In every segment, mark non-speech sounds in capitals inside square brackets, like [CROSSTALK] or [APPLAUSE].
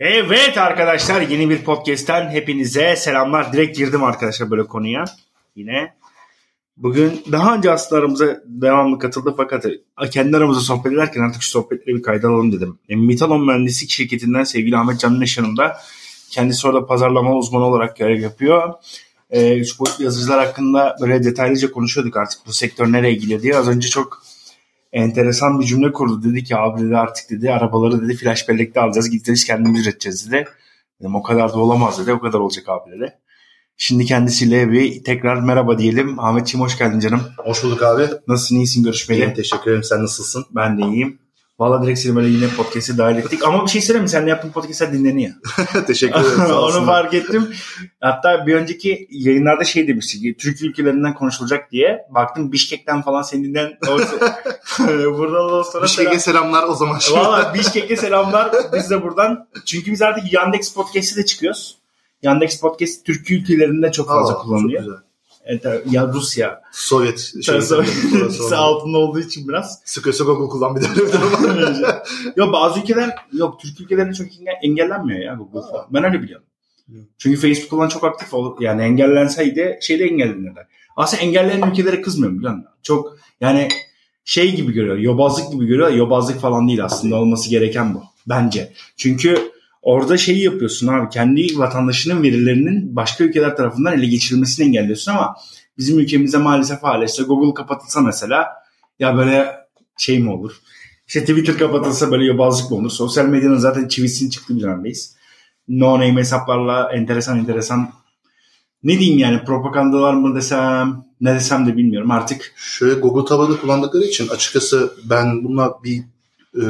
Evet arkadaşlar yeni bir podcast'ten hepinize selamlar. Direkt girdim arkadaşlar böyle konuya. Yine bugün daha önce aslında devamlı katıldı fakat kendi aramızda sohbet ederken artık şu sohbetleri bir kayda alalım dedim. E, Mitalon Mühendislik Şirketi'nden sevgili Ahmet Can'ın yanımda. Kendisi orada pazarlama uzmanı olarak görev yapıyor. E, boyutlu yazıcılar hakkında böyle detaylıca konuşuyorduk artık bu sektör nereye gidiyor diye. Az önce çok enteresan bir cümle kurdu. Dedi ki abi dedi artık dedi arabaları dedi flash bellekte alacağız. Gideceğiz kendimiz üreteceğiz dedi. Dedim o kadar da olamaz dedi. O kadar olacak abi dedi. Şimdi kendisiyle bir tekrar merhaba diyelim. Ahmetciğim hoş geldin canım. Hoş bulduk abi. Nasılsın? iyisin görüşmeli? İyiyim teşekkür ederim. Sen nasılsın? Ben de iyiyim. Valla direkt seni böyle yine podcast'e dahil ettik. Ama bir şey söyleyeyim mi? Seninle yaptığın podcast'ler dinleniyor. [LAUGHS] Teşekkür ederim. Onu fark ettim. Hatta bir önceki yayınlarda şey demiştik. Türk ülkelerinden konuşulacak diye. Baktım Bişkek'ten falan senin dinlen. [LAUGHS] buradan dostlara Bişkek'e selamlar o zaman. Valla Bişkek'e selamlar. Biz de buradan. Çünkü biz artık Yandex Podcast'e de çıkıyoruz. Yandex Podcast Türk ülkelerinde çok fazla Aa, kullanılıyor. Çok güzel. Evet, ya Rusya. Sovyet. Şey, [LAUGHS] altında olduğu için biraz. Sıkıyorsa Google kullan [LAUGHS] bir var. yok bazı ülkeler yok Türk ülkelerinde çok enge- engellenmiyor ya Google falan. Ben öyle biliyorum. Çünkü Facebook falan çok aktif olur. Yani engellenseydi şeyde engellenirler. Aslında engellenen ülkelere kızmıyorum biliyor musun? Çok yani şey gibi görüyor. Yobazlık gibi görüyor. Yobazlık falan değil aslında olması gereken bu. Bence. Çünkü orada şeyi yapıyorsun abi. Kendi vatandaşının verilerinin başka ülkeler tarafından ele geçirilmesini engelliyorsun ama bizim ülkemizde maalesef hala işte Google kapatılsa mesela ya böyle şey mi olur? İşte Twitter kapatılsa böyle yobazlık mı olur? Sosyal medyanın zaten çivisinin çıktığı bir dönemdeyiz. No name hesaplarla enteresan enteresan ne diyeyim yani propagandalar mı desem ne desem de bilmiyorum artık. Şöyle Google tabanı kullandıkları için açıkçası ben bununla bir e,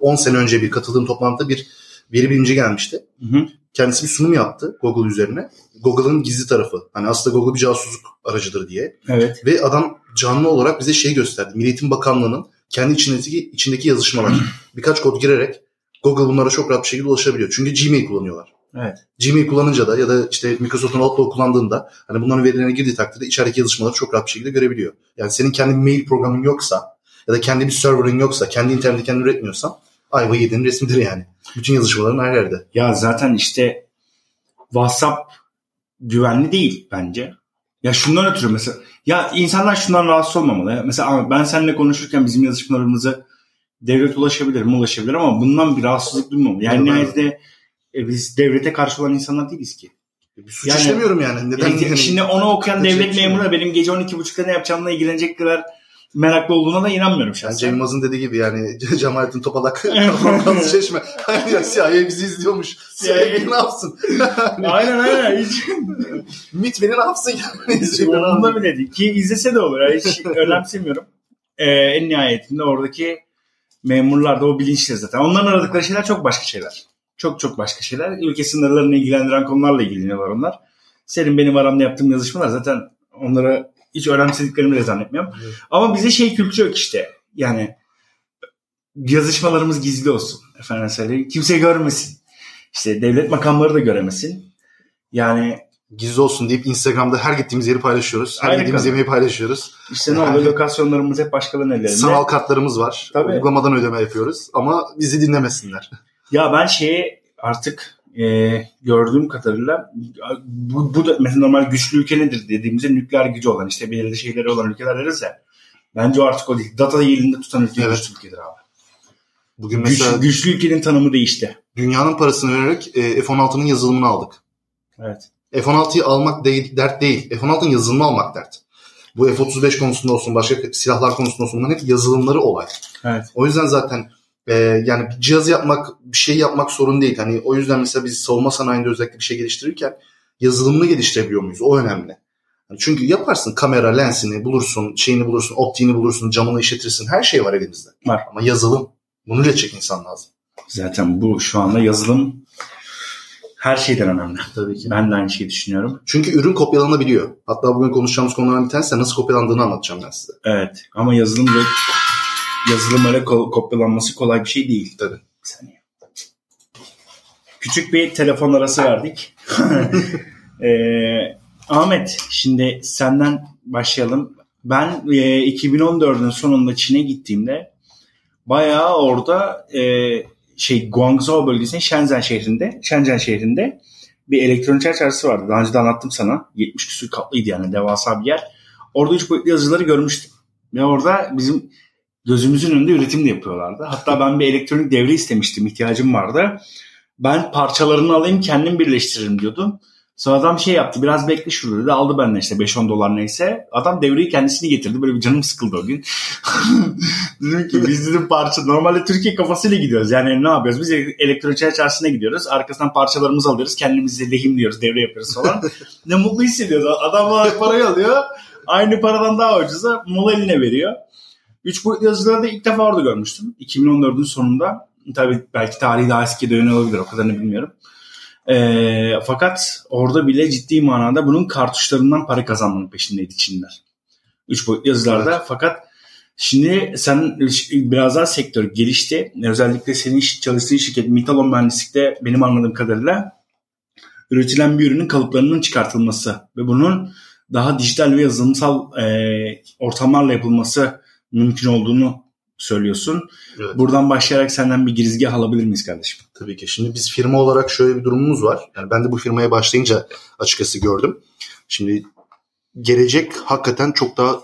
10 sene önce bir katıldığım toplantıda bir veri bilimci gelmişti. Hı hı. Kendisi bir sunum yaptı Google üzerine. Google'ın gizli tarafı. Hani aslında Google bir casusluk aracıdır diye. Evet. Ve adam canlı olarak bize şey gösterdi. Milli Eğitim Bakanlığı'nın kendi içindeki, içindeki yazışmalar. [CLEARS THROAT] Birkaç kod girerek Google bunlara çok rahat bir şekilde ulaşabiliyor. Çünkü Gmail kullanıyorlar. Evet. Gmail kullanınca da ya da işte Microsoft'un Outlook kullandığında hani bunların verilerine girdiği takdirde içerideki yazışmaları çok rahat bir şekilde görebiliyor. Yani senin kendi mail programın yoksa ya da kendi bir server'ın yoksa, kendi interneti kendin üretmiyorsan ayva yediğin resmidir yani. Bütün yazışmaların her yerde. Ya zaten işte WhatsApp güvenli değil bence. Ya şundan ötürü mesela ya insanlar şundan rahatsız olmamalı. Ya. Mesela ben seninle konuşurken bizim yazışmalarımızı devlet ulaşabilir mi ulaşabilir ama bundan bir rahatsızlık duymamalı. Yani Tabii. nihayetinde e, biz devlete karşı olan insanlar değiliz ki. Bir suç Yani- işlemiyorum yani. Neden? Yani yani- şimdi onu okuyan devlet şey memuru benim gece 12.30'da ne yapacağımla ilgilenecek kadar meraklı olduğuna da inanmıyorum Yani şahsen. Cem Yılmaz'ın dediği gibi yani [LAUGHS] Cemalettin Topalak Korkmaz Çeşme. Hani ya CIA bizi izliyormuş. CIA ne yapsın? [LAUGHS] aynen aynen. Hiç MIT beni ne yapsın yani? Abi. umurumda bile değil. Ki izlese de olur. Yani hiç önemsemiyorum. Ee, en nihayetinde oradaki memurlar da o bilinçli zaten. Onların aradıkları şeyler çok başka şeyler. Çok çok başka şeyler. Ülke sınırlarını ilgilendiren konularla ilgileniyorlar onlar. Senin benim aramda yaptığım yazışmalar zaten onlara hiç önemsediklerimi de zannetmiyorum. Evet. Ama bize şey kültürü yok işte. Yani yazışmalarımız gizli olsun. Efendim söyleyeyim. Kimse görmesin. İşte devlet makamları da göremesin. Yani Gizli olsun deyip Instagram'da her gittiğimiz yeri paylaşıyoruz. Her Aynen yediğimiz yemeği paylaşıyoruz. işte ne oluyor lokasyonlarımız hep başkalarının ellerinde. Sanal kartlarımız var. Tabii. Uygulamadan ödeme yapıyoruz. Ama bizi dinlemesinler. Ya ben şeyi artık e, gördüğüm kadarıyla bu, bu da mesela normal güçlü ülke nedir dediğimizde nükleer gücü olan işte belirli şeyleri olan ülkeler deriz ya. Bence o artık o değil. Data elinde tutan ülke Evet. güçlü ülkedir abi. Bugün Güç, mesela güçlü ülkenin tanımı değişti. dünyanın parasını vererek e, F-16'nın yazılımını aldık. Evet. F-16'yı almak değil, dert değil. F-16'nın yazılımını almak dert. Bu F-35 konusunda olsun, başka silahlar konusunda olsun bunların hep yazılımları olay. Evet. O yüzden zaten e, yani bir cihaz yapmak, bir şey yapmak sorun değil. Hani o yüzden mesela biz savunma sanayinde özellikle bir şey geliştirirken yazılımını geliştirebiliyor muyuz? O önemli. Yani çünkü yaparsın kamera, lensini bulursun, şeyini bulursun, optiğini bulursun, camını işletirsin. Her şey var elimizde. Var. Ama yazılım, bunu üretecek insan lazım. Zaten bu şu anda yazılım her şeyden önemli. Tabii ki. Ben de aynı şeyi düşünüyorum. Çünkü ürün kopyalanabiliyor. Hatta bugün konuşacağımız konulardan bir tanesi nasıl kopyalandığını anlatacağım ben size. Evet. Ama yazılım da yazılım öyle ko- kopyalanması kolay bir şey değil. Tabii. Bir saniye. Küçük bir telefon arası verdik. [LAUGHS] Ee, Ahmet şimdi senden başlayalım. Ben e, 2014'ün sonunda Çin'e gittiğimde bayağı orada e, şey Guangzhou bölgesinin Shenzhen şehrinde, Shenzhen şehrinde bir elektronik çarşısı vardı. Daha önce de anlattım sana. 70 küsur katlıydı yani devasa bir yer. Orada üç boyutlu yazıcıları görmüştüm. Ve orada bizim gözümüzün önünde üretim de yapıyorlardı. Hatta ben bir elektronik devre istemiştim. ihtiyacım vardı. Ben parçalarını alayım kendim birleştiririm diyordum. Sonra adam şey yaptı biraz bekle şurada dedi aldı benden işte 5-10 dolar neyse. Adam devreyi kendisini getirdi böyle bir canım sıkıldı o gün. [LAUGHS] dedim ki biz dedim parça normalde Türkiye kafasıyla gidiyoruz yani ne yapıyoruz biz elektronik çarşısına gidiyoruz arkasından parçalarımızı alıyoruz kendimizi lehimliyoruz devre yapıyoruz falan. ne mutlu hissediyoruz adam parayı alıyor aynı paradan daha ucuza mola eline veriyor. Üç boyutlu yazıcıları da ilk defa orada görmüştüm 2014'ün sonunda. Tabii belki tarihi daha eski dönem olabilir o kadarını bilmiyorum. E, fakat orada bile ciddi manada bunun kartuşlarından para kazanmanın peşindeydi Çinler. Üç boyutlu yazılarda evet. fakat şimdi sen biraz daha sektör gelişti. Özellikle senin çalıştığın şirket Mitalon Mühendislik'te benim anladığım kadarıyla üretilen bir ürünün kalıplarının çıkartılması ve bunun daha dijital ve yazılımsal e, ortamlarla yapılması mümkün olduğunu söylüyorsun. Evet. Buradan başlayarak senden bir girizgah alabilir miyiz kardeşim? Tabii ki. Şimdi biz firma olarak şöyle bir durumumuz var. Yani ben de bu firmaya başlayınca açıkçası gördüm. Şimdi gelecek hakikaten çok daha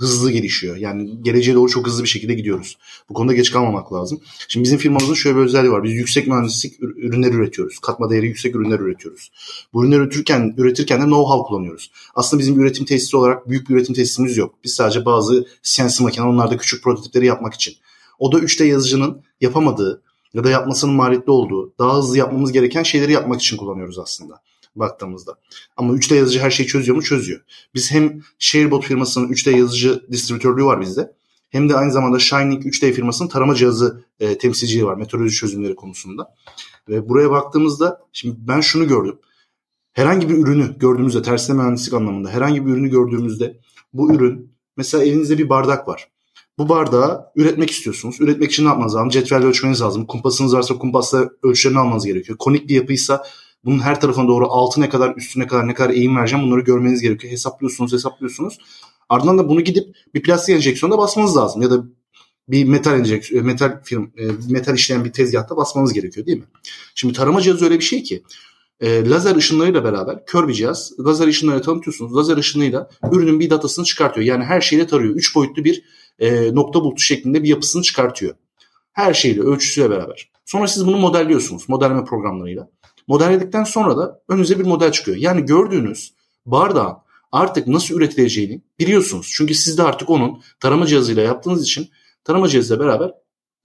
hızlı gelişiyor. Yani geleceğe doğru çok hızlı bir şekilde gidiyoruz. Bu konuda geç kalmamak lazım. Şimdi bizim firmamızın şöyle bir özelliği var. Biz yüksek mühendislik ürünler üretiyoruz. Katma değeri yüksek ürünler üretiyoruz. Bu ürünleri üretirken, üretirken de know-how kullanıyoruz. Aslında bizim üretim tesisi olarak büyük bir üretim tesisimiz yok. Biz sadece bazı CNC makine onlarda küçük prototipleri yapmak için. O da 3D yazıcının yapamadığı ya da yapmasının maliyetli olduğu, daha hızlı yapmamız gereken şeyleri yapmak için kullanıyoruz aslında baktığımızda. Ama 3D yazıcı her şeyi çözüyor mu? Çözüyor. Biz hem Sharebot firmasının 3D yazıcı distribütörlüğü var bizde. Hem de aynı zamanda Shining 3D firmasının tarama cihazı e, temsilciliği var meteoroloji çözümleri konusunda. Ve buraya baktığımızda şimdi ben şunu gördüm. Herhangi bir ürünü gördüğümüzde tersine mühendislik anlamında herhangi bir ürünü gördüğümüzde bu ürün mesela elinizde bir bardak var. Bu bardağı üretmek istiyorsunuz. Üretmek için ne yapmanız lazım? Cetvelle ölçmeniz lazım. Kumpasınız varsa kumpasla ölçülerini almanız gerekiyor. Konik bir yapıysa bunun her tarafına doğru altı ne kadar üstüne kadar ne kadar eğim vereceğim bunları görmeniz gerekiyor. Hesaplıyorsunuz hesaplıyorsunuz. Ardından da bunu gidip bir plastik enjeksiyonda basmanız lazım. Ya da bir metal enjeksiyon, metal film, e, metal işleyen bir tezgahta basmanız gerekiyor değil mi? Şimdi tarama cihazı öyle bir şey ki e, lazer ışınlarıyla beraber kör bir cihaz. Lazer ışınlarıyla tanıtıyorsunuz. Lazer ışınıyla ürünün bir datasını çıkartıyor. Yani her şeyle tarıyor. Üç boyutlu bir e, nokta bulutu şeklinde bir yapısını çıkartıyor. Her şeyle, ölçüsüyle beraber. Sonra siz bunu modelliyorsunuz modelleme programlarıyla. Modelledikten sonra da önünüze bir model çıkıyor. Yani gördüğünüz bardağın artık nasıl üretileceğini biliyorsunuz. Çünkü siz de artık onun tarama cihazıyla yaptığınız için tarama cihazıyla beraber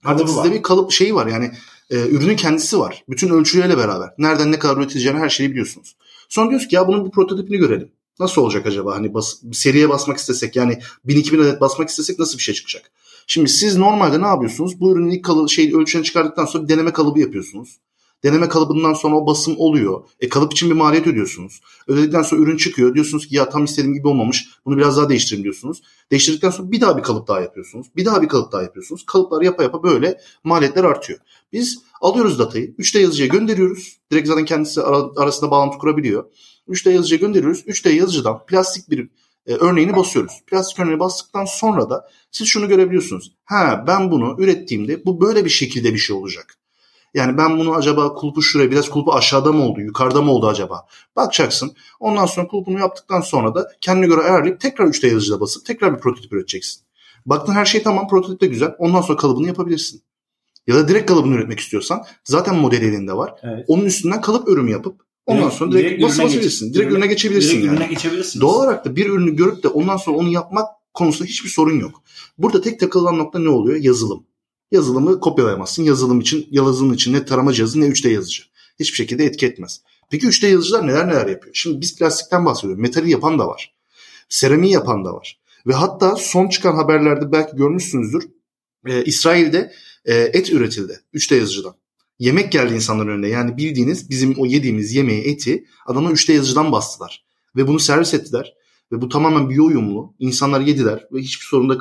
artık sizde bir kalıp şeyi var. Yani e, ürünün kendisi var. Bütün ölçüleriyle beraber. Nereden ne kadar üretileceğini her şeyi biliyorsunuz. Sonra diyoruz ki ya bunun bir prototipini görelim. Nasıl olacak acaba? Hani bas, seriye basmak istesek yani 1000-2000 adet basmak istesek nasıl bir şey çıkacak? Şimdi siz normalde ne yapıyorsunuz? Bu ürünün ilk kalı, şey ölçülerini çıkardıktan sonra bir deneme kalıbı yapıyorsunuz. Deneme kalıbından sonra o basım oluyor. E kalıp için bir maliyet ödüyorsunuz. Ödedikten sonra ürün çıkıyor. Diyorsunuz ki ya tam istediğim gibi olmamış. Bunu biraz daha değiştirin diyorsunuz. Değiştirdikten sonra bir daha bir kalıp daha yapıyorsunuz. Bir daha bir kalıp daha yapıyorsunuz. Kalıplar yapa yapa böyle maliyetler artıyor. Biz alıyoruz datayı. 3D yazıcıya gönderiyoruz. Direkt zaten kendisi arasında bağlantı kurabiliyor. 3D yazıcıya gönderiyoruz. 3D yazıcıdan plastik bir e, örneğini basıyoruz. Plastik örneğini bastıktan sonra da siz şunu görebiliyorsunuz. Ha ben bunu ürettiğimde bu böyle bir şekilde bir şey olacak. Yani ben bunu acaba kulpu şuraya biraz kulpu aşağıda mı oldu yukarıda mı oldu acaba? Bakacaksın. Ondan sonra kulpunu yaptıktan sonra da kendine göre ayarlayıp tekrar 3D yazıcıda basıp tekrar bir prototip üreteceksin. Baktın her şey tamam prototip de güzel. Ondan sonra kalıbını yapabilirsin. Ya da direkt kalıbını üretmek istiyorsan zaten model elinde var. Evet. Onun üstünden kalıp örümü yapıp ondan direkt, sonra direkt, direkt basabilirsin. Direkt ürüne geçebilirsin direkt yani. Ürüne geçebilirsin. Doğal olarak da bir ürünü görüp de ondan sonra onu yapmak konusunda hiçbir sorun yok. Burada tek takılan nokta ne oluyor? Yazılım. Yazılımı kopyalayamazsın. Yazılım için, yazılım için ne tarama cihazı ne 3D yazıcı. Hiçbir şekilde etki etmez. Peki 3D yazıcılar neler neler yapıyor? Şimdi biz plastikten bahsediyoruz. Metali yapan da var. Seramiği yapan da var. Ve hatta son çıkan haberlerde belki görmüşsünüzdür. Ee, İsrail'de e, et üretildi 3D yazıcıdan. Yemek geldi insanların önüne. Yani bildiğiniz bizim o yediğimiz yemeği eti adama 3D yazıcıdan bastılar. Ve bunu servis ettiler. Ve bu tamamen biyo uyumlu. İnsanlar yediler ve hiçbir sorunla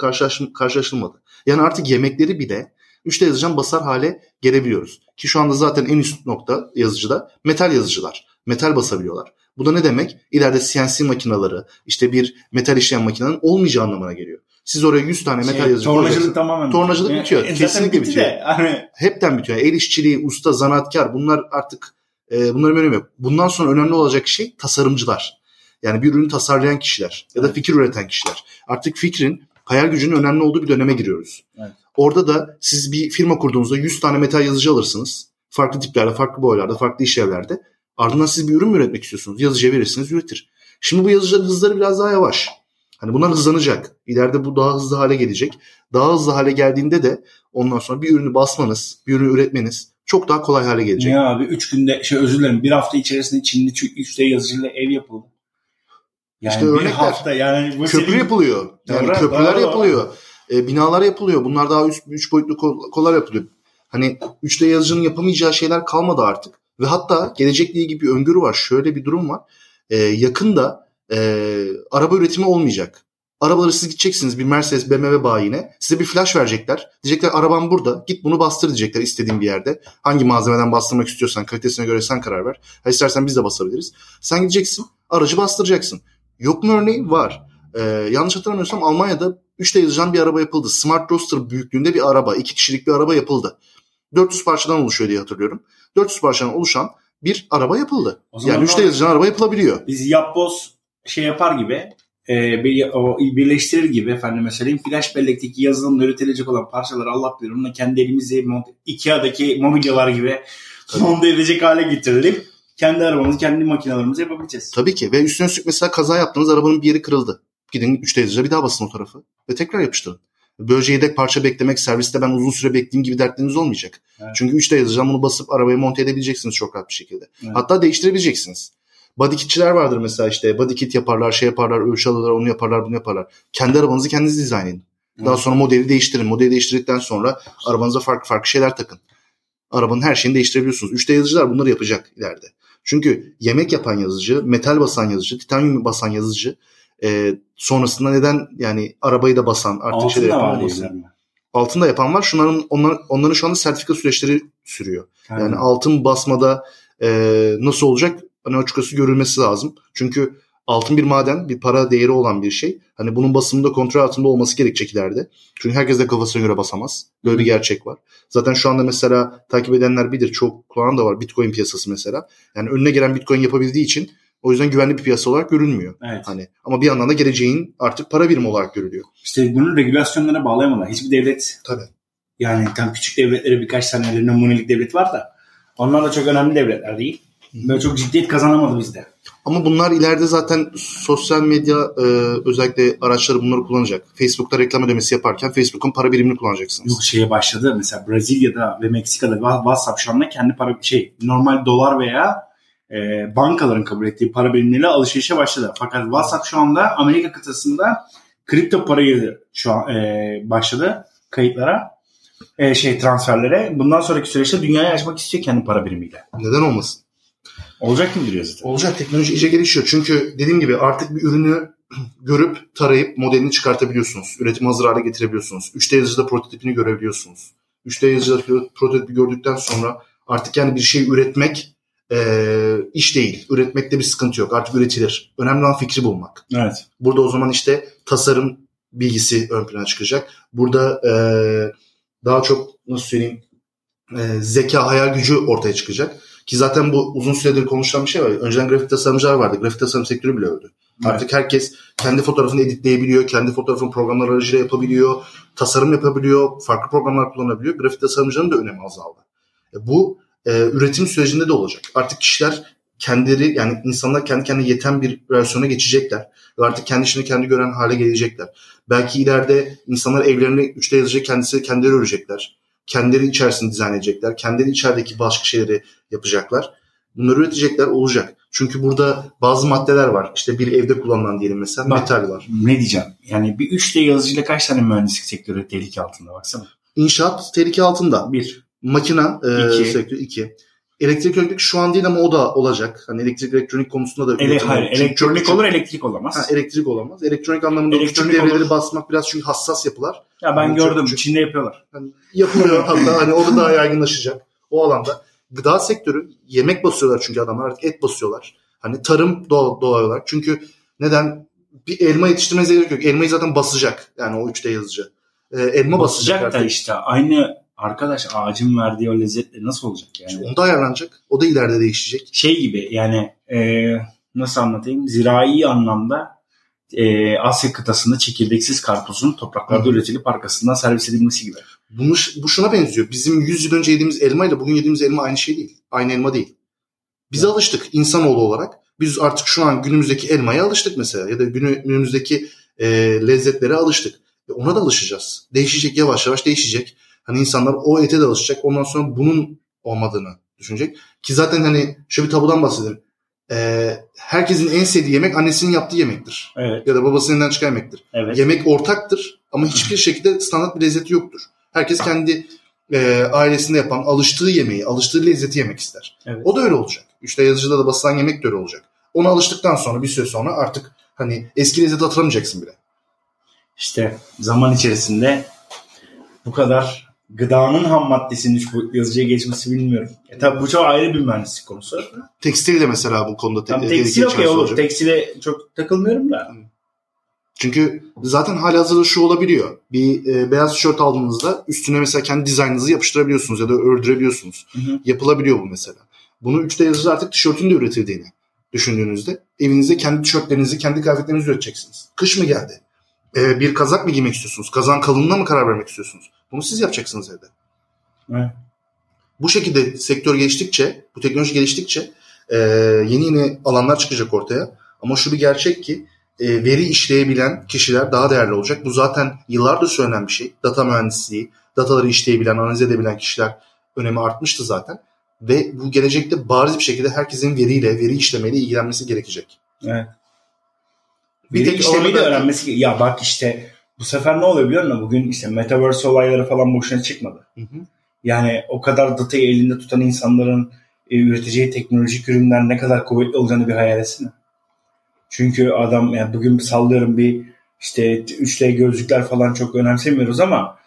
karşılaşılmadı. Yani artık yemekleri bile 3D yazıcıdan basar hale gelebiliyoruz. Ki şu anda zaten en üst nokta yazıcıda metal yazıcılar. Metal basabiliyorlar. Bu da ne demek? İleride CNC makinaları, işte bir metal işleyen makinenin olmayacağı anlamına geliyor. Siz oraya 100 tane metal Şey, yazıcı tornacılık tamamen Tornacılık bitiyor. bitiyor. E, Kesinlikle bitiyor. De, hani Hepten bitiyor. El işçiliği, usta, zanaatkar bunlar artık e, bunların önemi yok. Bundan sonra önemli olacak şey tasarımcılar. Yani bir ürünü tasarlayan kişiler ya da fikir üreten kişiler. Artık fikrin, hayal gücünün önemli olduğu bir döneme giriyoruz. Evet. Orada da siz bir firma kurduğunuzda 100 tane metal yazıcı alırsınız. Farklı tiplerde, farklı boylarda, farklı işlevlerde. Ardından siz bir ürün mü üretmek istiyorsunuz? Yazıcıya verirsiniz, üretir. Şimdi bu yazıcıların hızları biraz daha yavaş. Hani bunlar hızlanacak. İleride bu daha hızlı hale gelecek. Daha hızlı hale geldiğinde de ondan sonra bir ürünü basmanız, bir ürünü üretmeniz çok daha kolay hale gelecek. ya abi 3 günde şey özür dilerim bir hafta içerisinde Çinli 3D yazıcıyla ev yapıldı. Yani İşte örnekler. hafta yani bu Köprü senin- yapılıyor. Yani Doğru, köprüler doğru. yapılıyor. E, binalar yapılıyor. Bunlar daha üç, üç boyutlu kol- kollar yapılıyor. Hani 3D yazıcının yapamayacağı şeyler kalmadı artık. Ve hatta gelecekle ilgili bir öngörü var. Şöyle bir durum var. E, yakında e, araba üretimi olmayacak. Arabaları siz gideceksiniz bir Mercedes BMW bayine. Size bir flash verecekler. Diyecekler arabam burada. Git bunu bastır diyecekler istediğin bir yerde. Hangi malzemeden bastırmak istiyorsan kalitesine göre sen karar ver. Ha istersen biz de basabiliriz. Sen gideceksin aracı bastıracaksın. Yok mu örneği? Var. Ee, yanlış hatırlamıyorsam Almanya'da 3D yazılan bir araba yapıldı. Smart Roadster büyüklüğünde bir araba. iki kişilik bir araba yapıldı. 400 parçadan oluşuyor diye hatırlıyorum. 400 parçadan oluşan bir araba yapıldı. Yani 3D ne- yazılan araba yapılabiliyor. biz yapboz şey yapar gibi e, bir, o, birleştirir gibi efendime söyleyeyim flash bellekteki yazılımla üretilecek olan parçaları Allah bilir onunla kendi elimizle Ikea'daki mobilyalar gibi [LAUGHS] monte edecek hale getirelim. Kendi arabamızı, kendi makinelerimizi yapabileceğiz. Tabii ki ve üstüne üstlük mesela kaza yaptınız arabanın bir yeri kırıldı. Gidin 3D yazıcıya bir daha basın o tarafı ve tekrar yapıştırın. Böylece yedek parça beklemek, serviste ben uzun süre bekleyeyim gibi dertleriniz olmayacak. Evet. Çünkü 3D yazıcıdan bunu basıp arabaya monte edebileceksiniz çok rahat bir şekilde. Evet. Hatta değiştirebileceksiniz. Body kitçiler vardır mesela işte body kit yaparlar, şey yaparlar, ölçü alırlar, onu yaparlar, bunu yaparlar. Kendi arabanızı kendiniz dizayn edin. Daha Evet. sonra modeli değiştirin. Modeli değiştirdikten sonra arabanıza farklı farklı şeyler takın. Arabanın her şeyini değiştirebiliyorsunuz. 3D yazıcılar bunları yapacak ileride. Çünkü yemek yapan yazıcı, metal basan yazıcı, titanyum basan yazıcı e, sonrasında neden yani arabayı da basan artık şeyler Altında yapan mı? Altında yapan var. Şunların onların, onların şu anda sertifika süreçleri sürüyor. Yani altın basmada e, nasıl olacak? Hani açıkçası görülmesi lazım. Çünkü altın bir maden, bir para değeri olan bir şey. Hani bunun basımında kontrol altında olması gerekecek ileride. Çünkü herkes de kafasına göre basamaz. Böyle bir gerçek var. Zaten şu anda mesela takip edenler bilir. Çok kullanan da var. Bitcoin piyasası mesela. Yani önüne gelen Bitcoin yapabildiği için o yüzden güvenli bir piyasa olarak görünmüyor. Evet. Hani ama bir yandan da geleceğin artık para birimi olarak görülüyor. İşte bunu regülasyonlara bağlayamadılar. Hiçbir devlet Tabii. yani tam küçük devletleri birkaç tane monolik devlet var da onlar da çok önemli devletler değil. Böyle çok ciddiyet kazanamadı bizde. Ama bunlar ileride zaten sosyal medya e, özellikle araçları bunları kullanacak. Facebook'ta reklam ödemesi yaparken Facebook'un para birimini kullanacaksınız. Yok şeye başladı mesela Brezilya'da ve Meksika'da WhatsApp şu anda kendi para şey normal dolar veya e, bankaların kabul ettiği para birimleriyle alışverişe başladı. Fakat WhatsApp şu anda Amerika kıtasında kripto parayı şu an e, başladı kayıtlara e, şey transferlere. Bundan sonraki süreçte dünyaya açmak istiyor kendi para birimiyle. Neden olmasın? Olacak mı diyor zaten? Olacak teknoloji iyice gelişiyor. Çünkü dediğim gibi artık bir ürünü [CLEARS THROAT] görüp tarayıp modelini çıkartabiliyorsunuz. Üretim hazır hale getirebiliyorsunuz. 3D yazıcıda prototipini görebiliyorsunuz. 3D yazıcıda prototipi gördükten sonra artık yani bir şey üretmek e, iş değil. Üretmekte bir sıkıntı yok. Artık üretilir. Önemli olan fikri bulmak. Evet. Burada o zaman işte tasarım bilgisi ön plana çıkacak. Burada e, daha çok nasıl söyleyeyim e, zeka, hayal gücü ortaya çıkacak. Ki zaten bu uzun süredir konuşulan bir şey var. Önceden grafik tasarımcılar vardı. Grafik tasarım sektörü bile öldü. Artık herkes kendi fotoğrafını editleyebiliyor. Kendi fotoğrafını programlar aracıyla yapabiliyor. Tasarım yapabiliyor. Farklı programlar kullanabiliyor. Grafik tasarımcının da önemi azaldı. E, bu e, üretim sürecinde de olacak. Artık kişiler kendileri yani insanlar kendi kendine yeten bir versiyona geçecekler. Ve artık kendi işini kendi gören hale gelecekler. Belki ileride insanlar evlerini 3D yazıcı kendisi kendileri örecekler. Kendileri içerisinde dizayn edecekler. Kendileri içerideki başka şeyleri yapacaklar. Bunları üretecekler olacak. Çünkü burada bazı maddeler var. İşte bir evde kullanılan diyelim mesela Bak. metal var. Ne diyeceğim? Yani bir 3D yazıcıyla kaç tane mühendislik sektörü tehlike altında baksana. İnşaat tehlike altında. Bir. Makina e, sektörü iki. Elektrik elektrik şu an değil ama o da olacak. Hani elektrik elektronik konusunda da Ele, hayır. Çünkü elektronik çok küçük- olur, elektrik olamaz. Ha, elektrik olamaz. Elektronik anlamında Elektronik küçük devreleri olur. basmak biraz çünkü hassas yapılar. ya ben Yani çok gördüm, küçük. Çin'de yapıyorlar. Hani yapılıyor [LAUGHS] hatta hani o da daha yaygınlaşacak o alanda. Gıda sektörü yemek basıyorlar çünkü adamlar artık et basıyorlar. Hani tarım doğal, doğal olarak. Çünkü neden bir elma yetiştirmenize gerek yok. Elmayı zaten basacak. Yani o 3D yazıcı. Ee, elma basacak, Basacak da artık. işte aynı arkadaş ağacın verdiği o lezzetle nasıl olacak yani? İşte Onda ayarlanacak. O da ileride değişecek. Şey gibi yani e, nasıl anlatayım? Zirai anlamda e, Asya kıtasında çekirdeksiz karpuzun topraklarda Hı. üretilip arkasından servis edilmesi gibi. Bunu, bu şuna benziyor. Bizim 100 yıl önce yediğimiz elma ile bugün yediğimiz elma aynı şey değil. Aynı elma değil. Biz Evet. alıştık insanoğlu olarak. Biz artık şu an günümüzdeki elmaya alıştık mesela. Ya da günü- günümüzdeki e, lezzetlere alıştık. E, ona da alışacağız. Değişecek yavaş yavaş değişecek. Hani insanlar o ete de alışacak. Ondan sonra bunun olmadığını düşünecek. Ki zaten hani şöyle bir tabudan bahsedelim. E, herkesin en sevdiği yemek annesinin yaptığı yemektir. Evet, Ya da babasının elinden çıkan yemektir. evet. Yemek ortaktır ama hiçbir şekilde standart bir lezzeti yoktur. Herkes kendi e, ailesinde yapan alıştığı yemeği, alıştığı lezzeti yemek ister. evet. O da öyle olacak. İşte yazıcıda da basılan yemek de öyle olacak. Ona alıştıktan sonra bir süre sonra artık hani eski lezzeti hatırlamayacaksın bile. İşte zaman içerisinde bu kadar gıdanın ham maddesinin üç boyutlu yazıcıya geçmesi bilmiyorum. E tabi bu çok ayrı bir mühendislik konusu. Tekstil de mesela bu konuda te- Tam tehlikeli tekstil okey olur. olacak. Tekstile çok takılmıyorum da. Çünkü zaten hali hazırda şu olabiliyor. Bir e, beyaz tişört aldığınızda üstüne mesela kendi dizaynınızı yapıştırabiliyorsunuz ya da ördürebiliyorsunuz. Hı hı. Yapılabiliyor bu mesela. Bunu 3D yazıcı artık tişörtün de üretildiğini düşündüğünüzde evinizde kendi tişörtlerinizi, kendi kıyafetlerinizi üreteceksiniz. Kış mı geldi? Ee, bir kazak mı giymek istiyorsunuz? Kazan kalınlığına mı karar vermek istiyorsunuz? Bunu siz yapacaksınız evde. Evet. Bu şekilde sektör geliştikçe, bu teknoloji geliştikçe e, yeni yeni alanlar çıkacak ortaya. Ama şu bir gerçek ki e, veri işleyebilen kişiler daha değerli olacak. Bu zaten yıllardır söylenen bir şey. Data mühendisliği, dataları işleyebilen, analiz edebilen kişiler önemi artmıştı zaten. Ve bu gelecekte bariz bir şekilde herkesin veriyle, veri işlemeyle ilgilenmesi gerekecek. Evet. Bir Bir tek tek işlemeyi de öğrenmesi Ya bak işte bu sefer ne oluyor biliyor musun? Bugün işte Metaverse olayları falan boşuna çıkmadı. Hı hı. Yani o kadar datayı elinde tutan insanların e, üreteceği teknolojik ürünler ne kadar kuvvetli olacağını bir hayal etsene. Çünkü adam yani bugün sallıyorum bir işte 3D gözlükler falan çok önemsemiyoruz ama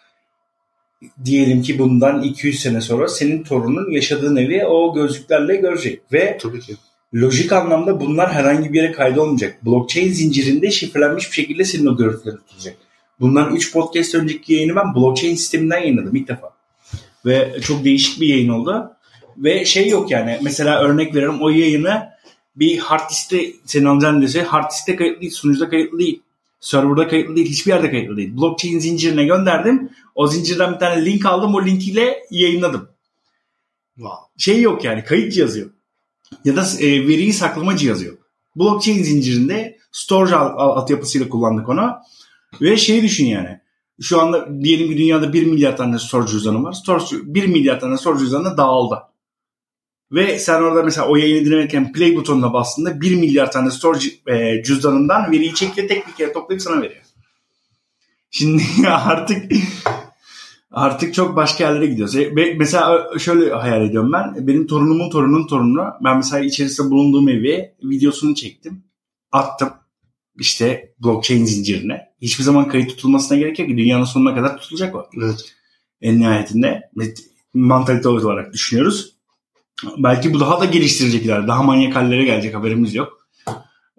diyelim ki bundan 200 sene sonra senin torunun yaşadığın evi o gözlüklerle görecek ve Tabii ki. Lojik anlamda bunlar herhangi bir yere kaydolmayacak. Blockchain zincirinde şifrelenmiş bir şekilde senin o görüntüleri tutacak. Bundan 3 podcast önceki yayını ben blockchain sisteminden yayınladım ilk defa. Ve çok değişik bir yayın oldu. Ve şey yok yani mesela örnek veriyorum o yayını bir hard diskte senin alacağın dese hard diskte kayıtlı değil, sunucuda kayıtlı değil. Serverda kayıtlı değil, hiçbir yerde kayıtlı değil. Blockchain zincirine gönderdim. O zincirden bir tane link aldım, o linkiyle yayınladım. Wow. Şey yok yani, kayıt cihazı yok. Ya da e, veriyi saklama cihazı yok. Blockchain zincirinde storage al- al- altyapısıyla kullandık onu. Ve şeyi düşün yani. Şu anda diyelim ki dünyada 1 milyar tane storage cüzdanı var. Storage, 1 milyar tane storage cüzdanı dağıldı. Ve sen orada mesela o yayını dinlerken play butonuna bastığında 1 milyar tane storage e, cüzdanından veriyi çekiyor tek bir kere toplayıp sana veriyor. Şimdi [LAUGHS] artık artık çok başka yerlere gidiyoruz. E, mesela şöyle hayal ediyorum ben. Benim torunumun torununun torunu. Ben mesela içerisinde bulunduğum evi videosunu çektim. Attım. İşte blockchain zincirine. Hiçbir zaman kayıt tutulmasına gerek yok. Dünyanın sonuna kadar tutulacak o Evet. en nihayetinde mantalite olarak düşünüyoruz. Belki bu daha da geliştirecekler. Daha manyak hallere gelecek haberimiz yok.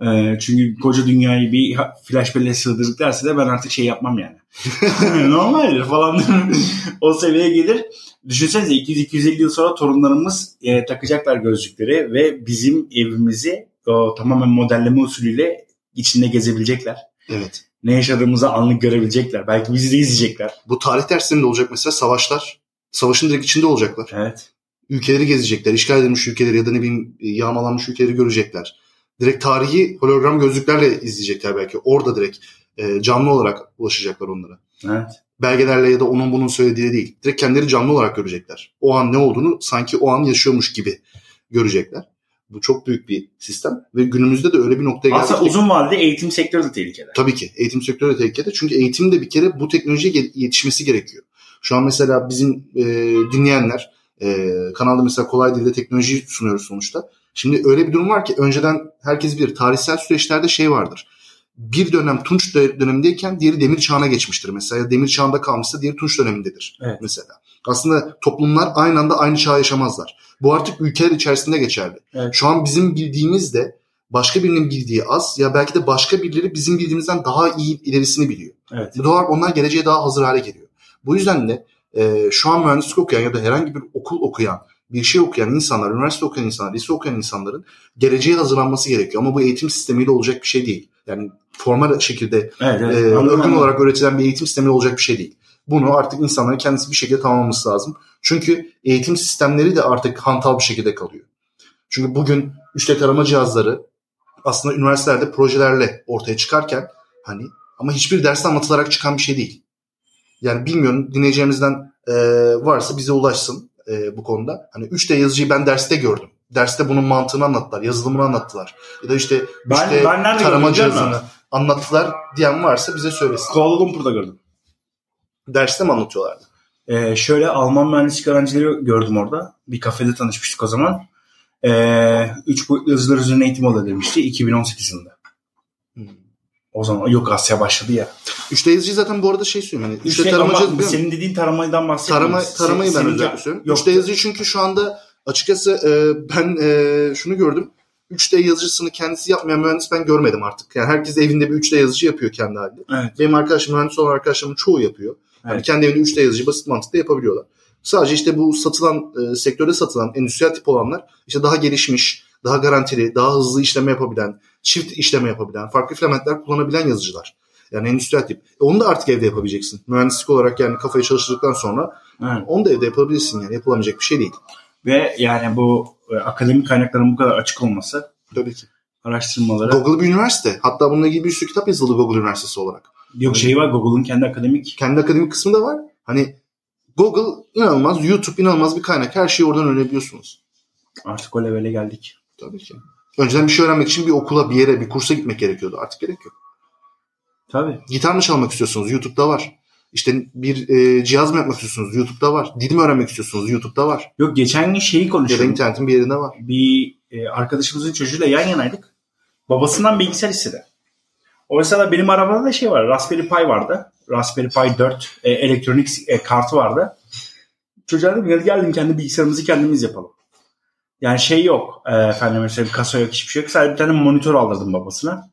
Ee, çünkü koca dünyayı bir flash belleğe sığdırdıklarsa da ben artık şey yapmam yani. [LAUGHS] [LAUGHS] Normaldir falan. o seviyeye gelir. Düşünsenize 200-250 yıl sonra torunlarımız e, takacaklar gözlükleri ve bizim evimizi o tamamen modelleme usulüyle içinde gezebilecekler. Evet. Ne yaşadığımızı anlık görebilecekler. Belki bizi de izleyecekler. Bu tarih derslerinde olacak mesela savaşlar. Savaşın direkt içinde olacaklar. Evet. Ülkeleri gezecekler. işgal edilmiş ülkeleri ya da ne bileyim yağmalanmış ülkeleri görecekler. Direkt tarihi hologram gözlüklerle izleyecekler belki. Orada direkt e, canlı olarak ulaşacaklar onlara. Evet. Belgelerle ya da onun bunun söylediği değil. Direkt kendileri canlı olarak görecekler. O an ne olduğunu sanki o an yaşıyormuş gibi görecekler. Bu çok büyük bir sistem ve günümüzde de öyle bir noktaya geldik Aslında uzun vadede eğitim sektörü de tehlikede. Tabii ki. Eğitim sektörü de tehlikede. Çünkü eğitim de bir kere bu teknolojiye yetişmesi gerekiyor. Şu an mesela bizim e, dinleyenler e, kanalda mesela kolay dilde teknoloji sunuyoruz sonuçta. Şimdi öyle bir durum var ki önceden herkes bilir tarihsel süreçlerde şey vardır. Bir dönem Tunç dö- dönemindeyken diğeri Demir Çağı'na geçmiştir mesela. Ya Demir Çağı'nda kalmışsa diğeri Tunç dönemindedir Evet. mesela. Aslında toplumlar aynı anda aynı çağı yaşamazlar. Bu artık ülkeler içerisinde geçerli. Evet. Şu an bizim bildiğimiz de başka birinin bildiği az ya belki de başka birileri bizim bildiğimizden daha iyi ilerisini biliyor. Evet. Bu doğal onlar geleceğe daha hazır hale geliyor. Bu yüzden de e, şu an mühendislik okuyan ya da herhangi bir okul okuyan, bir şey okuyan insanlar, üniversite okuyan insanlar, lise okuyan insanların geleceğe hazırlanması gerekiyor. Ama bu eğitim sistemiyle olacak bir şey değil. Yani formal şekilde Evet, evet. e, örgün olarak öğretilen bir eğitim sistemiyle olacak bir şey değil. Bunu artık insanların kendisi bir şekilde tamamlaması lazım. Çünkü eğitim sistemleri de artık hantal bir şekilde kalıyor. Çünkü bugün 3D tarama cihazları aslında üniversitelerde projelerle ortaya çıkarken hani ama hiçbir derste anlatılarak çıkan bir şey değil. Yani bilmiyorum dinleyeceğimizden e, varsa bize ulaşsın e, bu konuda. Hani 3D yazıcıyı ben derste gördüm. Derste bunun mantığını anlattılar, yazılımını anlattılar. Ya da işte Ben- 3D ben nerede tarama cihazını anlattılar diyen varsa bize söylesin. Kuala Lumpur'da gördüm. Derste mi anlatıyorlardı? Ee, şöyle Alman mühendislik öğrencileri gördüm orada. Bir kafede tanışmıştık o zaman. Ee, üç boyutlu yazılar üzerine eğitim alıyor demişti 2018 yılında. O zaman yok Asya başladı ya. 3D yazıcıyı zaten bu arada şey söyleyeyim. Hani 3D İşte tarama ama senin dediğin taramadan bahsediyorum. Tarama, taramayı ben senin- özellikle söylüyorum. Yok. 3D yazıcı çünkü şu anda açıkçası e, ben e, şunu gördüm. 3D yazıcısını kendisi yapmayan mühendis ben görmedim artık. Yani herkes evinde bir 3D yazıcı yapıyor kendi halinde. Evet. Benim arkadaşım mühendis olan arkadaşlarımın çoğu yapıyor. Yani Evet. kendi evinde 3D yazıcı basit mantıkla yapabiliyorlar. Sadece işte bu satılan e, sektörde satılan endüstriyel tip olanlar işte daha gelişmiş, daha garantili, daha hızlı işleme yapabilen, çift işleme yapabilen, farklı filamentler kullanabilen yazıcılar. Yani endüstriyel tip. E, onu da artık evde yapabileceksin. Mühendislik olarak yani kafayı çalıştırdıktan sonra Evet. onu da evde yapabilirsin yani. Yapılamayacak bir şey değil. Ve yani bu e, akademik kaynakların bu kadar açık olması Tabii ki. araştırmaları. Google bir üniversite. Hatta bununla ilgili bir sürü kitap yazıldı Google Üniversitesi olarak. Yok şey var Google'ın kendi akademik. Kendi akademik kısmı da var. Hani Google inanılmaz, YouTube inanılmaz bir kaynak. Her şeyi oradan öğrenebiliyorsunuz. Artık o levele geldik. Tabii ki. Önceden bir şey öğrenmek için bir okula, bir yere, bir kursa gitmek gerekiyordu. Artık gerek yok. Tabii. Gitar mı çalmak istiyorsunuz? YouTube'da var. İşte bir e, cihaz mı yapmak istiyorsunuz? YouTube'da var. Dil mi öğrenmek istiyorsunuz? YouTube'da var. Yok geçen gün şeyi Ya da konuşuyorduk. internetin bir yerinde var. bir e, arkadaşımızın çocuğuyla yan yanaydık. Babasından bilgisayar istedi. Oysa da benim arabada da şey var. Raspberry Pi vardı. Raspberry Pi 4 e, elektronik e, kartı vardı. Çocuğa dedim hadi geldim kendi bilgisayarımızı kendimiz yapalım. Yani şey yok. E, efendim mesela bir kasa yok hiçbir şey yok. Sadece bir tane monitör aldırdım babasına.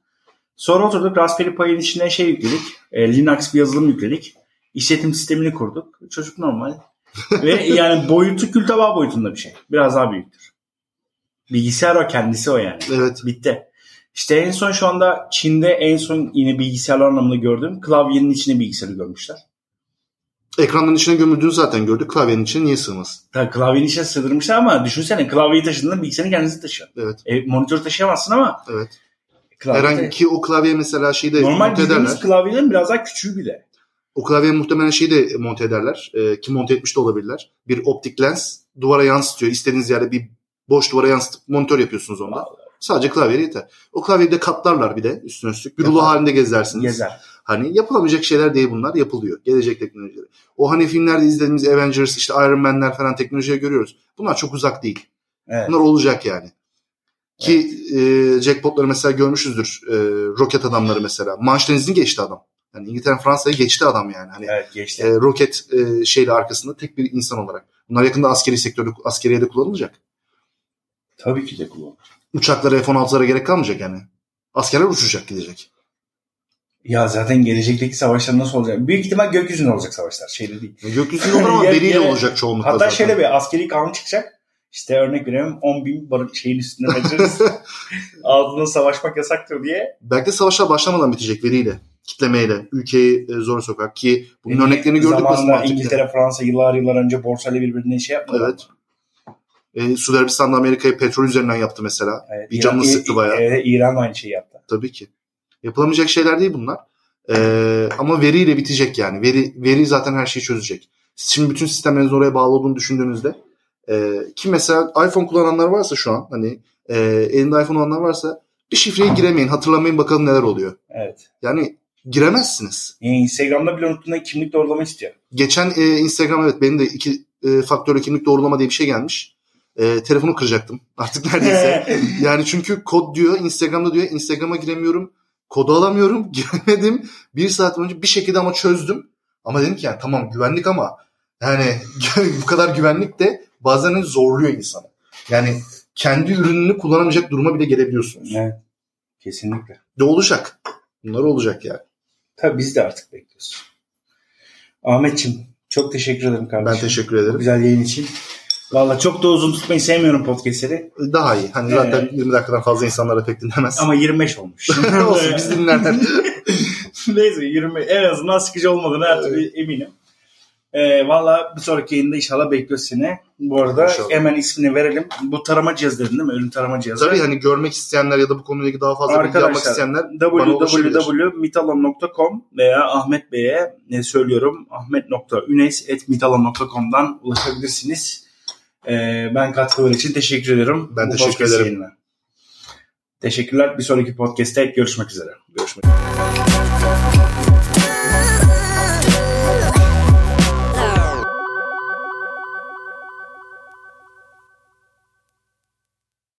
Sonra oturduk Raspberry Pi'nin içine şey yükledik. E, Linux bir yazılım yükledik. İşletim sistemini kurduk. Çocuk normal. [LAUGHS] Ve yani boyutu kül tabağı boyutunda bir şey. Biraz daha büyüktür. Bilgisayar o kendisi o yani. Evet. Bitti. İşte en son şu anda Çin'de en son yine bilgisayarlar anlamında gördüm. Klavyenin içine bilgisayarı görmüşler. Ekranların içine gömüldüğünü zaten gördük. Klavyenin içine niye sığmaz? Tabii klavyenin içine sığdırmışlar ama düşünsene klavyeyi taşıdığında bilgisayarın kendisi taşıyor. Evet. E, monitör taşıyamazsın ama Evet. klavye Herhangi ki o klavye mesela şeyi de normal monte ederler. klavyelerin biraz daha küçüğü bile. O klavye muhtemelen şeyi de monte ederler. E, ki monte etmiş de olabilirler. Bir optik lens duvara yansıtıyor. İstediğiniz yerde bir boş duvara yansıtıp monitör yapıyorsunuz onda. Sadece klavye yeter. O klavyeyi de katlarlar bir de üstüne üstlük. Bir rulo halinde gezersiniz. Gezer. Hani yapılamayacak şeyler değil bunlar yapılıyor. Gelecek teknolojileri. O hani filmlerde izlediğimiz Avengers işte Iron Man'ler falan teknolojiye görüyoruz. Bunlar çok uzak değil. Evet. Bunlar olacak yani. Ki e, jackpotları mesela görmüşüzdür. E, roket adamları mesela. Manş denizini geçti adam. Yani İngiltere Fransa'yı geçti adam yani. Hani Evet geçti. e, roket e, şeyle arkasında tek bir insan olarak. Bunlar yakında askeri sektörde askeriye de kullanılacak. Tabii ki de kullanılır. Uçaklara F-16'lara gerek kalmayacak yani. Askerler uçacak gidecek. Ya zaten gelecekteki savaşlar nasıl olacak? Büyük ihtimal gökyüzünde olacak savaşlar. Şeyde değil. Gökyüzünde olur ama [LAUGHS] ya- olacak çoğunlukla Hatta zaten. şöyle bir askeri kanun çıkacak. İşte örnek veriyorum 10 bin barın şeyin üstünde kaçırırız. [LAUGHS] Altında savaşmak yasaktır diye. Belki de savaşlar başlamadan bitecek veriyle. Kitlemeyle. Ülkeyi e, zora sokar ki bunun örneklerini gördük Zamanında. İngiltere, Fransa yıllar yıllar önce borsayla birbirine şey yapmadı. Evet. E, Suudi Arabistan da Amerika'yı petrol üzerinden yaptı mesela. Evet, Bir canını İran- sıktı bayağı. Evet, İran da aynı şeyi yaptı. Tabii ki. Yapılamayacak şeyler değil bunlar. E, ama veriyle bitecek yani. Veri veri zaten her şeyi çözecek. Şimdi bütün sistemleriniz oraya bağlı olduğunu düşündüğünüzde e, ki mesela iPhone kullananlar varsa şu an hani e, elinde iPhone olanlar varsa bir şifreye giremeyin. Hatırlamayın bakalım neler oluyor. Evet. Yani giremezsiniz. Yani Instagram'da bile unuttuğunda kimlik doğrulama istiyor. Geçen e, Instagram evet benim de iki e, faktörlü kimlik doğrulama diye bir şey gelmiş. E, telefonu kıracaktım [LAUGHS] artık neredeyse. [LAUGHS] yani çünkü kod diyor Instagram'da diyor Instagram'a giremiyorum. Kodu alamıyorum. [LAUGHS] Giremedim. Bir saat önce bir şekilde ama çözdüm. Ama dedim ki yani tamam güvenlik ama yani [LAUGHS] bu kadar güvenlik de bazen hani zorluyor insanı. Yani kendi ürününü kullanamayacak duruma bile gelebiliyorsunuz. Evet. Kesinlikle. De olacak. Bunlar olacak yani. Tabii biz de artık bekliyoruz. Ahmetçim çok teşekkür ederim kardeşim. Ben teşekkür Bu ederim. güzel yayın için. Valla çok da uzun tutmayı sevmiyorum podcastleri. Daha iyi. Hani Evet. zaten 20 dakikadan fazla insanlar da pek dinlemez. Ama 25 olmuş. [LAUGHS] Olsun biz dinlerler. [LAUGHS] Neyse 20 en azından sıkıcı olmadığını her türlü eminim. Ee, Valla bir sonraki yayında inşallah bekliyoruz seni. Bu arada İnşallah. hemen ismini verelim. Bu tarama cihazı dedin değil mi? Ölüm tarama cihazı. Tabii hani görmek isteyenler ya da bu konuyla ilgili daha fazla bilgi almak isteyenler www.mitalon.com veya Ahmet Bey'e ne söylüyorum ahmet.üneys.mitalon.com'dan ulaşabilirsiniz. Ee, ben katkıları için teşekkür ediyorum. Ben Bu teşekkür ederim. yayınına. Teşekkürler. Bir sonraki podcast'te görüşmek üzere. Görüşmek üzere.